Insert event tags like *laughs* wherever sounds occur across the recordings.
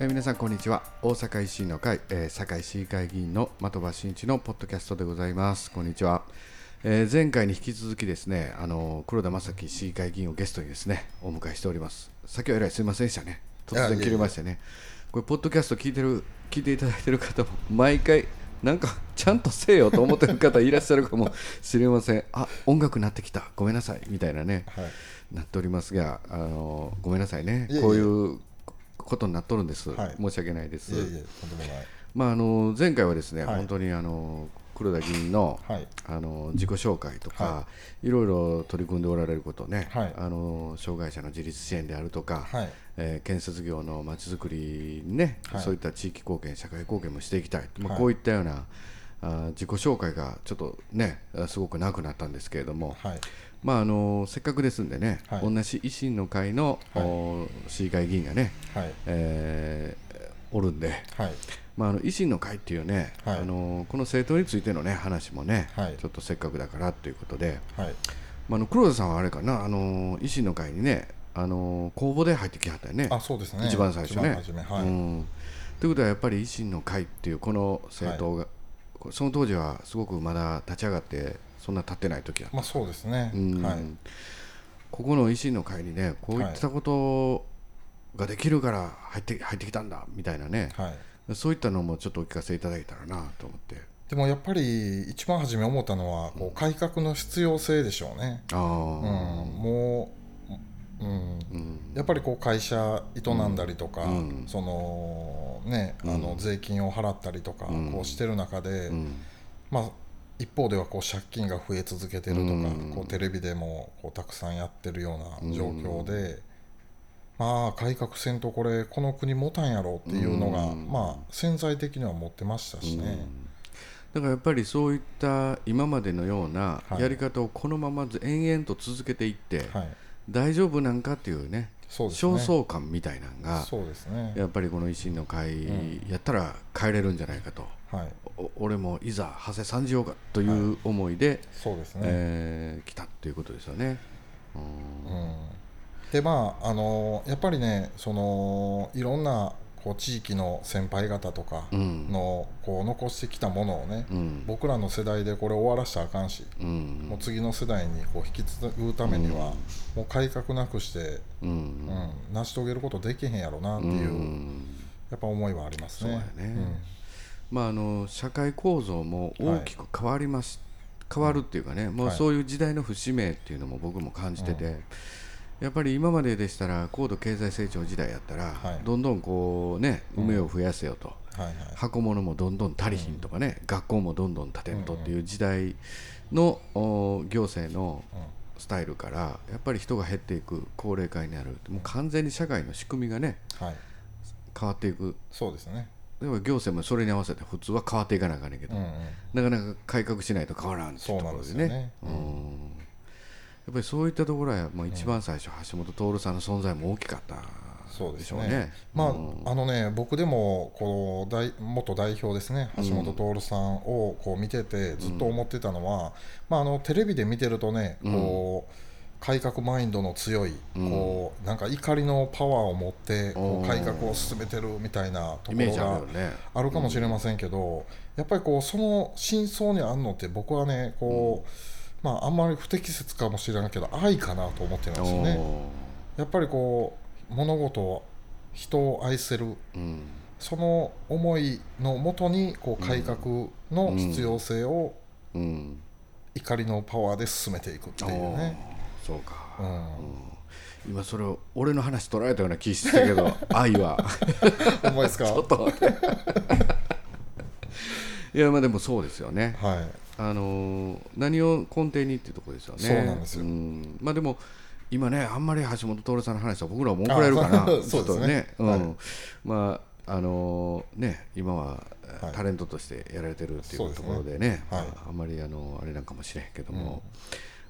えー皆さんこんにちは。大阪維新の会、えー、堺市議会議員の的場真一のポッドキャストでございます。こんにちは、えー前回に引き続きですねあの黒田正樹市議会議員をゲストにですねお迎えしております。先はえらいすみませんでしたね。突然切れましてね。これポッドキャスト聞いてる聞いていただいてる方も毎回なんかちゃんとせえよと思ってる方いらっしゃるかもしれません。あ音楽鳴ってきた。ごめんなさい。みたいなね、はい。なっておりますがあのごめんなさいね。こういうことになっとるんです、はい。申し訳ないです。いえいえとんでもない。まあ、あの前回はですね、はい。本当にあの黒田議員の,、はい。あの自己紹介とか、、はい。ろいろ取り組んでおられることね、はい。あの障害者の自立支援であるとか、はい。えー建設業のまちづくりにね、はい。そういった地域貢献、社会貢献もしていきたい、まあ、はい。こういったような、あー自己紹介がちょっとね、あすごくなくなったんですけれども、はい。まあ、あのせっかくですんでね、はい。同じ維新の会の、はい。お市議会議員がね、はい。えーおるんで、はい。まあ、あの維新の会っていうね、はい。あのこの政党についてのね話もね、はい。ちょっとせっかくだからということで、はい。まあ、あの黒田さんはあれかなあの維新の会にねあの公募で入ってきはったよね。あそうですね。一番最初ね。一番初めはい、うん。ということはやっぱり維新の会っていうこの政党が、その当時はすごくまだ立ち上がってそんな経ってない時だった。まあそうですね、うん。はい。ここの維新の会にねこういったことができるから入って入ってきたんだみたいなね、はい。そういったのもちょっとお聞かせいただいたらなと思って。でもやっぱり一番初め思ったのはこう改革の必要性でしょうね、ああ、うん、もやっぱりこう会社営んだりとか、うん。そのね、あの税金を払ったりとかうん。こうしてる中で、うん。まあ、一方ではこう借金が増え続けてるとか、うん。こうテレビでもこうたくさんやってるような状況で、まあ改革せんとこれこの国持たんやろっていうのが、うん。まあ潜在的には持ってましたしね。だからやっぱりそういった今までのようなはい。やり方をこのままず延々と続けていってはい、大丈夫なんかっていうねそうですね。焦燥感みたいなのがそうですね。やっぱりこの維新の会やったら変えれるんじゃないかと、はい、お俺もいざ長谷参じようかという思いで、そうですね。えー来たっていうことですよね。うんうん、でまああのやっぱりねそのいろんなこう地域の先輩方とかうん。のこう残してきたものをね、うん。僕らの世代でこれ終わらしたらあかんし、うん。もう次の世代にこう引き継ぐためには、もう改革なくして、うん。うん成し遂げることできへんやろなっていう、うん。やっぱ思いはありますね。ね。まあ、あの社会構造も大きく変わります、変わるっていうかね、もうはい。そういう時代の節目っていうのも僕も感じてて、やっぱり今まででしたら高度経済成長時代やったら、はい。どんどんこうね梅を増やせよと、はいはい。箱物もどんどん足りひんとかね、学校もどんどん建てんとっていう時代の、お行政のスタイルからやっぱり人が減っていく高齢化になる。もう完全に社会の仕組みがねはい、変わっていく。そうですね。でも行政もそれに合わせて普通は変わっていかなあかんねんけど、なかなか改革しないと変わらんっていうところでそうなんですねよね。うん。やっぱりそういったところはもう一番最初、橋本徹さんの存在も大きかったそうですしょうね。まあ、うん。あのね僕でもこう大元代表ですね橋本徹さんをこう見ててずっと思ってたのは、まあ、あのテレビで見てるとねこう、改革マインドの強い、こうなんか怒りのパワーを持ってこう改革を進めてるみたいなところが。あるかもしれませんけど、やっぱりこうその真相にあるのって僕はねこう、まああんまり不適切かもしれないけど愛かなと思ってるんですよね。やっぱりこう物事を人を愛せる。うん。その思いのもとにこう改革の必要性をうん、怒りのパワーで進めていくっていうね。そうか、うん。今それを俺の話取られたような気してたけど *laughs* 愛は。ほんまですか？*laughs* ちょっと。待っていやまあでもそうですよね。はいあのー何を根底にっていうところですよね。そうなんですよ。ん。まあでも今ねあんまり橋本徹さんの話は僕らも怒られるかな。あ *laughs* そうですね。ちょっとはいうん。まああのーね今ははい。タレントとしてやられてるっていうところでね、はい。まああんまりあのあれなんかもしれんけども。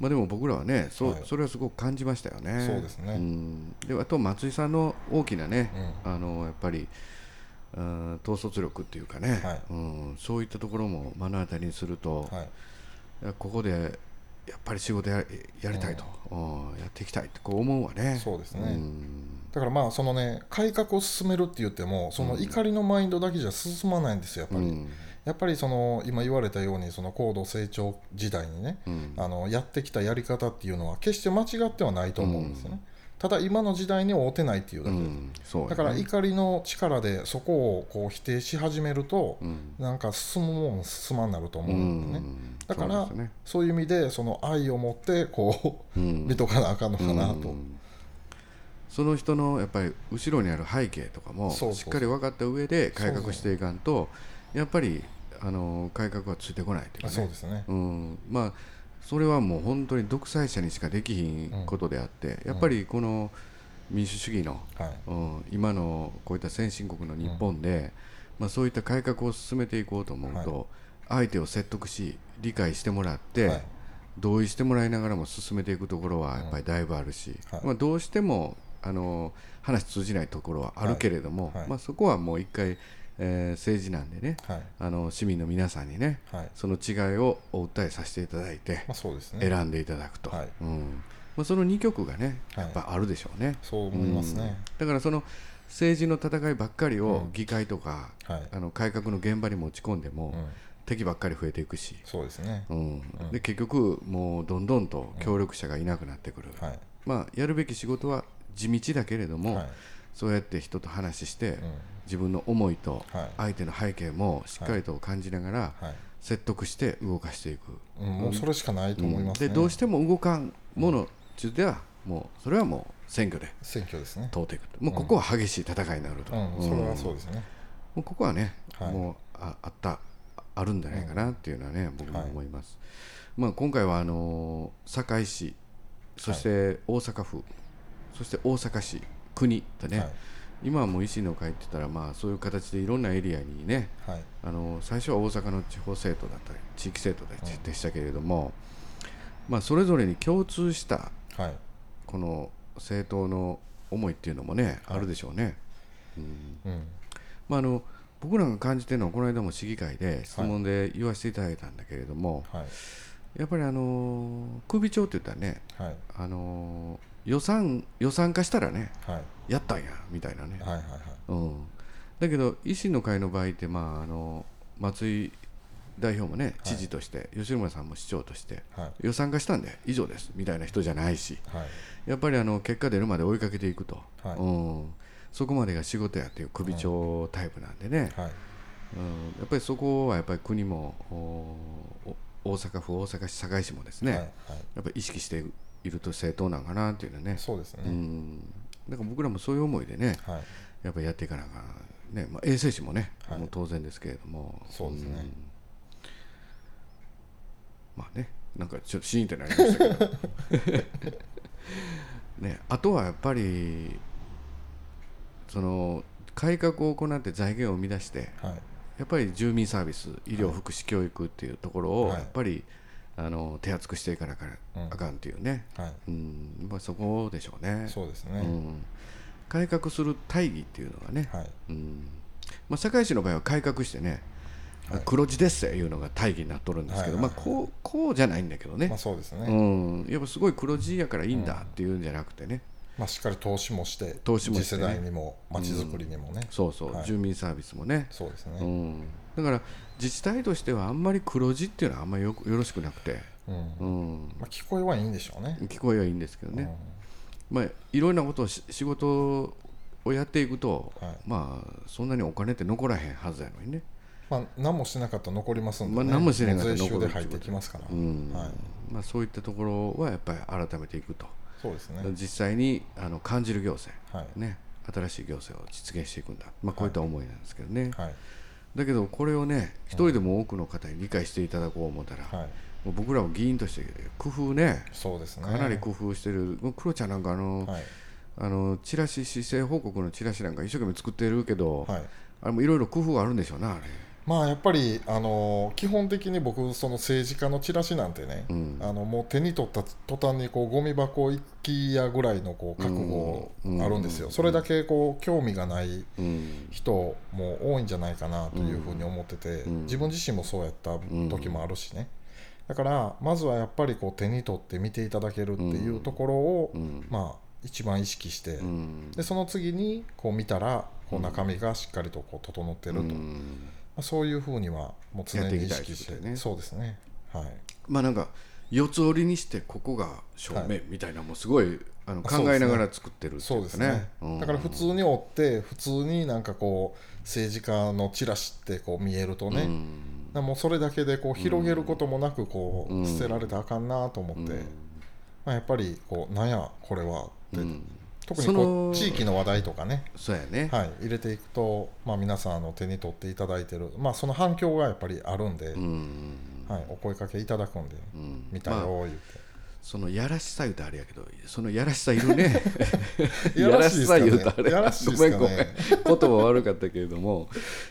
まあでも僕らはねそ,、はい。それはすごく感じましたよね。そうですね。ん。であと松井さんの大きなね、あのやっぱりうん統率力っていうかね、はい。うん、そういったところも目の当たりにすると、はい。ここでやっぱり仕事ややりたいと、うん。やっていきたいってこう思うわね。そうですね。ん。だからまあそのね改革を進めるって言ってもその怒りのマインドだけじゃ進まないんですよやっぱり、うん。やっぱりその今言われたようにその高度成長時代にね、うん。あのやってきたやり方っていうのは決して間違ってはないと思うんですよね、ただ今の時代には合うてないっていうだけ。で、うんそうやね。だから怒りの力でそこをこう否定し始めると、うん。なんか進むもん進まんなると思ううんだよね、ん。だからそうね。いう意味でその愛を持ってこう、うん。見とかなあかんのかなと、うん。その人のやっぱり後ろにある背景とかもしっかり分かった上で改革していかんとやっぱりあの改革はついてこないというかねそうですね、う。ん、まあそれはもう本当に独裁者にしかできひんことであって、やっぱりこの民主主義の、はい。うん、今のこういった先進国の日本で、まあ、そういった改革を進めていこうと思うと、相手を説得し理解してもらって、はい。同意してもらいながらも進めていくところはやっぱりだいぶあるし、はい。まあ、どうしてもあの話通じないところはあるけれども、まあ、そこはもう一回、えー政治なんでねはい。あの市民の皆さんにねはい。その違いをお訴えさせていただいてまあ、そうですね。選んでいただくと、はい。うん。まあ、その2曲がねはい。やっぱあるでしょうね、そう思いますね、だからその政治の戦いばっかりをうん。議会とか、はい、あの改革の現場に持ち込んでも、うん、敵ばっかり増えていくし、そうですね、うん。で結局もうどんどんと協力者がいなくなってくる、はい、まあ、やるべき仕事は地道だけれども、はいそうやって人と話して、うん。自分の思いとはい。相手の背景もしっかりと感じながらはい。説得して動かしていく、うん、もうそれしかないと思いますね、でどうしても動かんもの中ではもうそれはもう選挙で選挙ですね、通っていくもうここは激しい戦いになると、うん、それはそうですね、もうここはね、はい。もうああったあるんじゃないかなっていうのはね、僕もはい。思います、まあ、今回はあの堺市そして大阪府、そして大阪市国とね、はい。今はもう維新の会って言ったらまあそういう形でいろんなエリアにねはい。あの最初は大阪の地方政党だったり地域政党ででしたけれども、まあ、それぞれに共通したはい。この政党の思いっていうのもね、はい。あるでしょうね。うん。まあ、あの僕らが感じてるのはこの間も市議会で質問で言わせていただいたんだけれども、はい。やっぱりあの首長って言ったらねはい。あの予算予算化したらねはい。やったんやみたいなね、はいはいうん、だけど維新の会の場合って、まあ、あの松井代表もね知事として、吉村さんも市長としてはい。予算化したんで以上ですみたいな人じゃないし。はい。やっぱりあの結果出るまで追いかけていくと、はい。うん、そこまでが仕事やっていう首長タイプなんでね、はい。うん、やっぱりそこはやっぱり国も大阪府大阪市堺市もですね、はい。はい。やっぱり意識していると政党なんかなっていうのはね。そうですね、うん。だから僕らもそういう思いでねはい。やっぱりやっていかなあかんね、まあ、衛生士もね、はい。もう当然ですけれども。そうですね。ん。まあねなんかちょっとシーンってなりましたけど。*laughs* ねあとはやっぱりその改革を行って財源を生み出してはい。やっぱり住民サービス医療、福祉教育っていうところをはい。やっぱり、あの手厚くしていかなきゃうん。あかんっていうね、はい。うん。まあ、そこでしょうね。そうですね、うん、改革する大義っていうのがね、はい。うん。まあ、堺市の場合は改革してね、はい。黒字ですっていうのが大義になっとるんですけど、はいはい。まあ、こうこうじゃないんだけどね、まあそうですね、うん、やっぱすごい黒字やからいいんだっていうんじゃなくてね、まあしっかり投資もして投資もしてね。次世代にもまちづくりにもね、そうそう、はい。住民サービスもね、そうですね、うん、だから自治体としてはあんまり黒字っていうのはあんまりよよろしくなくて、うん。うん、まあ、聞こえはいいんでしょうね、聞こえはいいんですけどね、まあ、いろんなことをし仕事をやっていくと、はい。まあそんなにお金って残らへんはずやのにね、まあ、何もしなかったら残りますんで、ね。まあ何もしなかったら税残る収で入ってきますから、うん。はい、まあ、そういったところはやっぱり改めていくと、そうですね、実際にあの感じる行政、はい。ね、新しい行政を実現していくんだ、まあ、こういった思いなんですけどね、はい。だけどこれをね一人でも多くの方に理解していただこう思ったら、はい、もう僕らも議員として工夫ねそうですね。かなり工夫してる、もうクロちゃんなんかあの、はい。あのチラシ施政報告のチラシなんか一生懸命作ってるけど、はい。あれもいろいろ工夫があるんでしょうなあれ、まあやっぱり、あの基本的に僕その政治家のチラシなんてね、うん。あのもう手に取った途端にこうゴミ箱行きやぐらいのこう覚悟あるんですよ、それだけこう興味がないうん。人も多いんじゃないかなというふうに思ってて、ん。自分自身もそうやった時もあるしね、だからまずはやっぱりこう手に取って見ていただけるっていうところを、ん。まあ一番意識して、うん。でその次にこう見たらこう中身がしっかりとこう整ってると、あ、そういうふうにはもう常に意識してね。そうですね。はい。まあなんか四つ折りにしてここが正面みたいなもうすごいあの考えながら作ってるっていそうですね、うん。だから普通に追って普通になんかこう政治家のチラシってこう見えるとね、だからもうそれだけでこう広げることもなくこう捨てられたらあかんなと思って、まあ、やっぱりこうなんやこれはって、特にこう地域の話題とかね、そうやね、はい、入れていくと、まあ、皆さんあの手に取っていただいてる、まあ、その反響がやっぱりあるんで、うん。はい、お声かけいただくんで、ん。見たよまあ言って。そのやらしさ言うとあれやけどそのやらしさいるね。*laughs* いやらしさ言うとあれ。やらしいですかね。ごめんごめん。言葉悪かったけれども、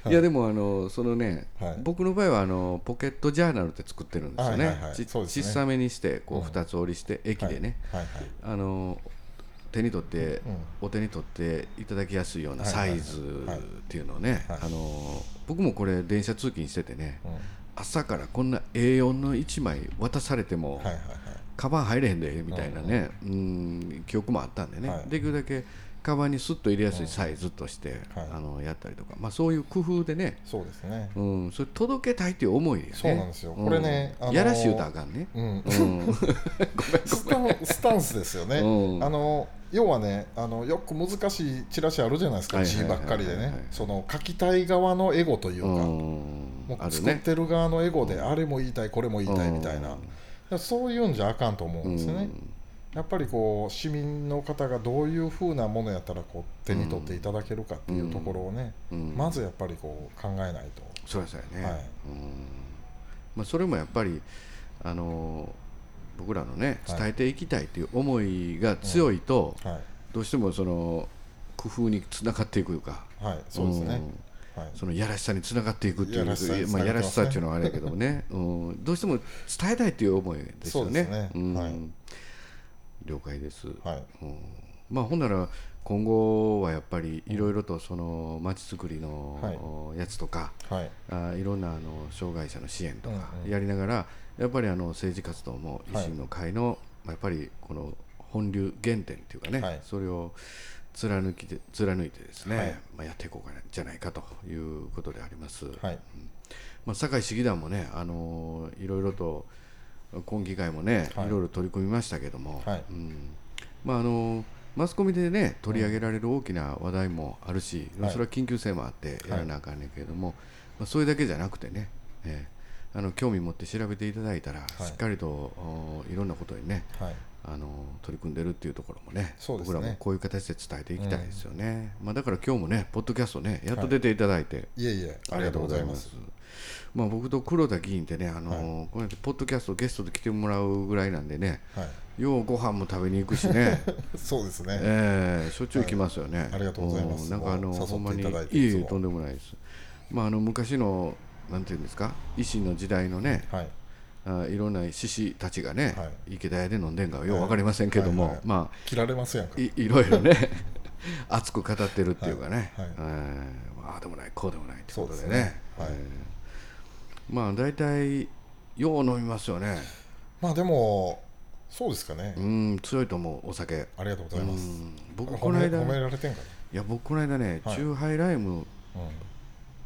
い、やでもあのそのね、はい。僕の場合はあのポケットジャーナルって作ってるんですよね,はいはいはい。ち、小さめにしてこう二つ折りして駅でね、はいはい。あの手に取って、お手に取っていただきやすいようなサイズっていうのをね、はい。あの僕もこれ電車通勤しててね、うん。朝からこんな A4 の1枚渡されても、はいはいはい。カバン入れへんでみたいなね、うん記憶もあったんでね、はい。できるだけカバンにスッと入れやすいサイズとして、はい。あのやったりとか、まあ、そういう工夫でね、そうですね、うん、それ届けたいっていう思いでね。そうなんですよ。これねあのーやらしい歌あかんね、うん。うん、スタンスタンスですよね、うん。あの要はねあのよく難しいチラシあるじゃないですか。字ばっかりではいね。その書きたい側のエゴというか、うん。もう作ってる側のエゴであれも言いたいこれも言いたいみたいな、そういうんじゃあかんと思うんですよね、やっぱりこう市民の方がどういうふうなものやったらこう手に取っていただけるかっていうところをね、うん。まずやっぱりこう考えないと、そうですよね、はい。うん。まあ、それもやっぱりあの僕らのねはい。伝えていきたいという思いが強いと、はい。どうしてもその工夫につながっていくかはい、そうですね、ん。はい、そのやらしさにつながっていくっていうやらしさにつまあ、やらしさっていうのはあれやけどもね、*laughs* うん、どうしても伝えたいという思いですよね。そうん。はい。了解です、はい。うん。まあ、ほんなら今後はやっぱりいろいろとその街づくりのやつとか、はい。あいろんなあの障害者の支援とかやりながら、やっぱりあの政治活動も維はい新の会の、まあやっぱりこの本流原点っていうかね、はい。それを貫きて貫いてですね、はい。まあ、やっていこうかなじゃないかということであります。はい。まあ、堺市議団もね、あのいろいろと今議会もね、はい。い、ろいろ取り組みましたけども、はい。うん。まああのマスコミでね取り上げられる大きな話題もあるし、はい。それは緊急性もあってやらなあかんねんけれども、まあ、それだけじゃなくてね、えーあの興味持って調べていただいたら、い。しっかりとおいろんなことにねはい。あの取り組んでるっていうところもねね。僕らもこういう形で伝えていきたいですよね、まあ、だから今日もねポッドキャストねやっと出ていただいて、いえいえありがとうございます。まあ、僕と黒田議員ってね、あのこうやってポッドキャストゲストで来てもらうぐらいなんでね、はい。ようご飯も食べに行くしね、*laughs* そうですね、えーしょっちゅう行きますよね。ありがとうございます。んなんかあのほんまにいいとんでもないです。まああの昔のなんていうんですか、維新の時代のね、はい。あいろんな志士たちがね、は池田屋で飲んでんかはようわかりませんけども、はいはい。ま切られますやんいいろいろね *laughs* 熱く語ってるっていうかね、はい。はい。えーああでもないこうでもないってことでね。ねはい。えーまあ大体よう飲みますよね。まあでもそうですかね、うん強いと思うお酒。ありがとうございます、うん僕この間褒められてんかいや僕この間ね、はい。チューハイライムな、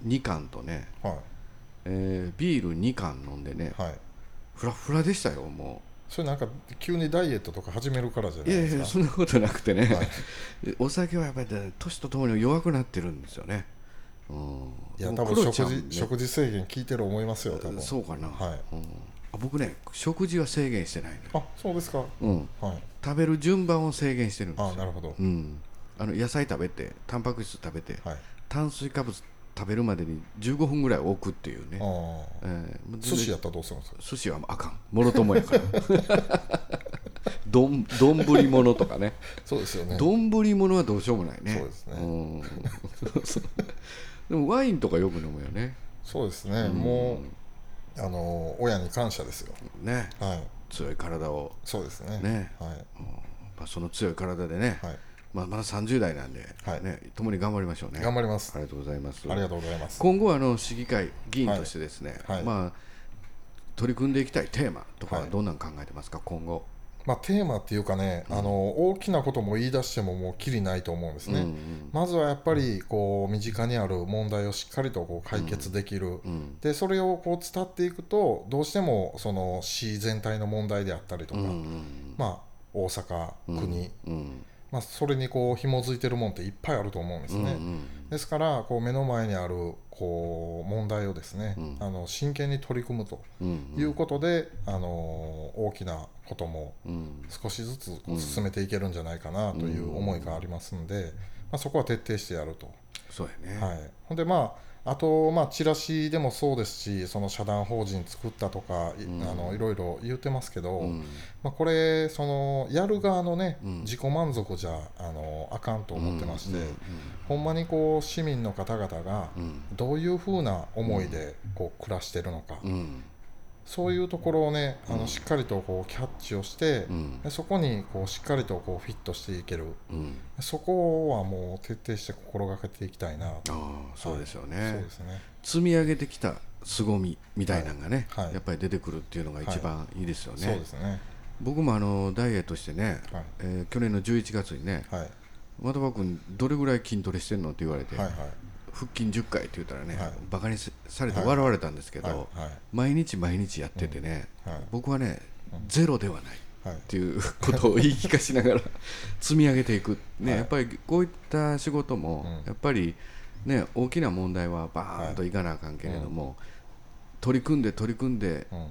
2缶とね、うん、はいえービール2缶飲んでねはい。フラフラでしたよもそれなんか急にダイエットとか始めるからじゃういやいないですかやそんなことなくてね、はい。*laughs* お酒はやっぱりね年とともに弱くなってるんですよね、うん、いや多分食事食事制限効いてる思いますよ多分。そうかな、はい。うん、あ僕ね食事は制限してないの、あそうですか。うん、はい。食べる順番を制限してるんですよ。あなるほど、うん、あの野菜食べてタンパク質食べて、はい。炭水化物食べるまでに15分ぐらい置くっていうね、えー寿司やったらどうするんですか？寿司はあかん。もろともやから。*laughs* どん丼物とかね。そうですよね。丼物はどうしようもないね。そうですね。うそうでもワインとかよく飲むよね。そうですね、もうあの親に感謝ですよ。ね。はい。強い体を。そうですね。ね。はい。まあ、その強い体でね、はいまあ、まだ30代なんで、はい。ね、共に頑張りましょうね。頑張ります。ありがとうございます。ありがとうございます。今後はあの市議会議員としてですね、はい。はいまあ、取り組んでいきたいテーマとかははい。どんなん考えてますか、今後。まあ、テーマっていうかね、あの大きなことも言い出してももうきりないと思うんですね。うんまずはやっぱりこう身近にある問題をしっかりとこう解決できる、うん。でそれをこう伝っていくとどうしてもその市全体の問題であったりとか、うんうんまあ、大阪、国、うんまあ、それにこう紐づいてるもんっていっぱいあると思うんですね。うんうん。ですからこう目の前にあるこう問題をですね、うん。あの真剣に取り組むとうんいうことで、あの大きなこともうん。少しずつ進めていけるんじゃないかなという思いがありますんで、まあ、そこは徹底してやると。そうやね、はい、ほんでまああと、まあ、チラシでもそうですしその社団法人作ったとか、いうん。あのいろいろ言ってますけど、うん。まあ、これそのやる側のね、うん。自己満足じゃあのあかんと思ってまして、うんほんまにこう市民の方々がうん。どういうふうな思いでこう暮らしてるのか、うんそういうところをねあのしっかりとこうキャッチをして、うん。でそこにこうしっかりとこうフィットしていける。うん。そこはもう徹底して心がけていきたいな。と。ああそうですよそうねですね。積み上げてきた凄みみたいなのがね、はい。はい。やっぱり出てくるっていうのが一番い。いですよね、そうですね。僕もあのダイエットしてね、はい。えー去年の11月にねはい「的場君どれぐらい筋トレしてんの?」って言われて、はいはい腹筋10回って言ったらね、はい。バカにされて笑われたんですけど、はい。はい。毎日毎日やっててね、はい。僕はね、ゼロではないはい。っていうことを言い聞かしながら積み上げていく、ねはい。やっぱりこういった仕事も、うん。やっぱり、ね、大きな問題はバーンとい。かなあかんけれども、取り組んで取り組んでうん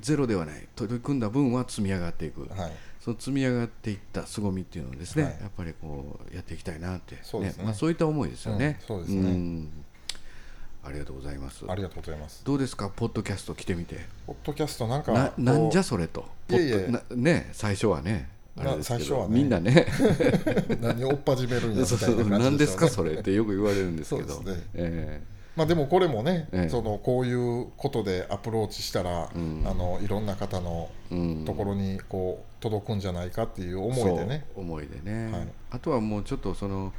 ゼロではない。取り組んだ分は積み上がっていく、はい。その積み上がっていった凄みっていうのをですね、はい。やっぱりこうやっていきたいなってそうですね。まあ、そういった思いですよね、うんそうですね。ん。ありがとうございます。ありがとうございます。どうですか？ポッドキャスト来てみて。ポッドキャストなんかなんじゃそれと。いえいえポッドなね最初はねあ最初はね。みんなね。*laughs* 何を追っ始めるんやみそうそうたいな感何ですすじでよねかそれってよく言われるんですけど。そうですね。えまあでもこれもね、ええ。そのこういうことでアプローチしたら、うん。あのいろんな方のところにこう届くんじゃないかっていう思いでね、思いでね、はい。あとはもうちょっとその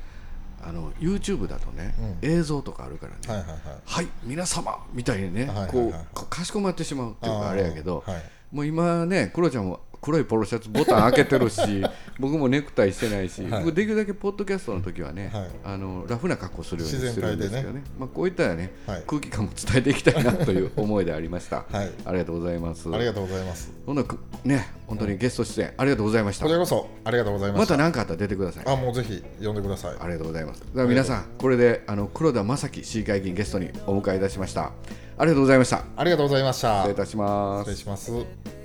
あの YouTube だとね、うん。映像とかあるからね、はいはいはい。はい、皆様みたいにね、はいはいはいこうかかしこまってしまうっていうかあれやけど、はい。もう今ね、クロちゃんも黒いポロシャツボタン開けてるし、僕もネクタイしてないし、はい僕できるだけポッドキャストの時はね、はいあのラフな格好するように自して然体でねるんですけどね、まあ、こういったね、はい空気感も伝えていきたいなという思いでありました。はい *laughs* ありがとうございます。ありがとうございますほんなね、本当にゲスト出演ありがとうございましたこち。らこそありがとうございましたまた何かあったら出てください。あもうぜひ呼んでくださいありがとうございます。では皆さん、これであの黒田正樹市議会議員ゲストにお迎えいたしました。ありがとうございました。ありがとうございました失礼いたします失礼。します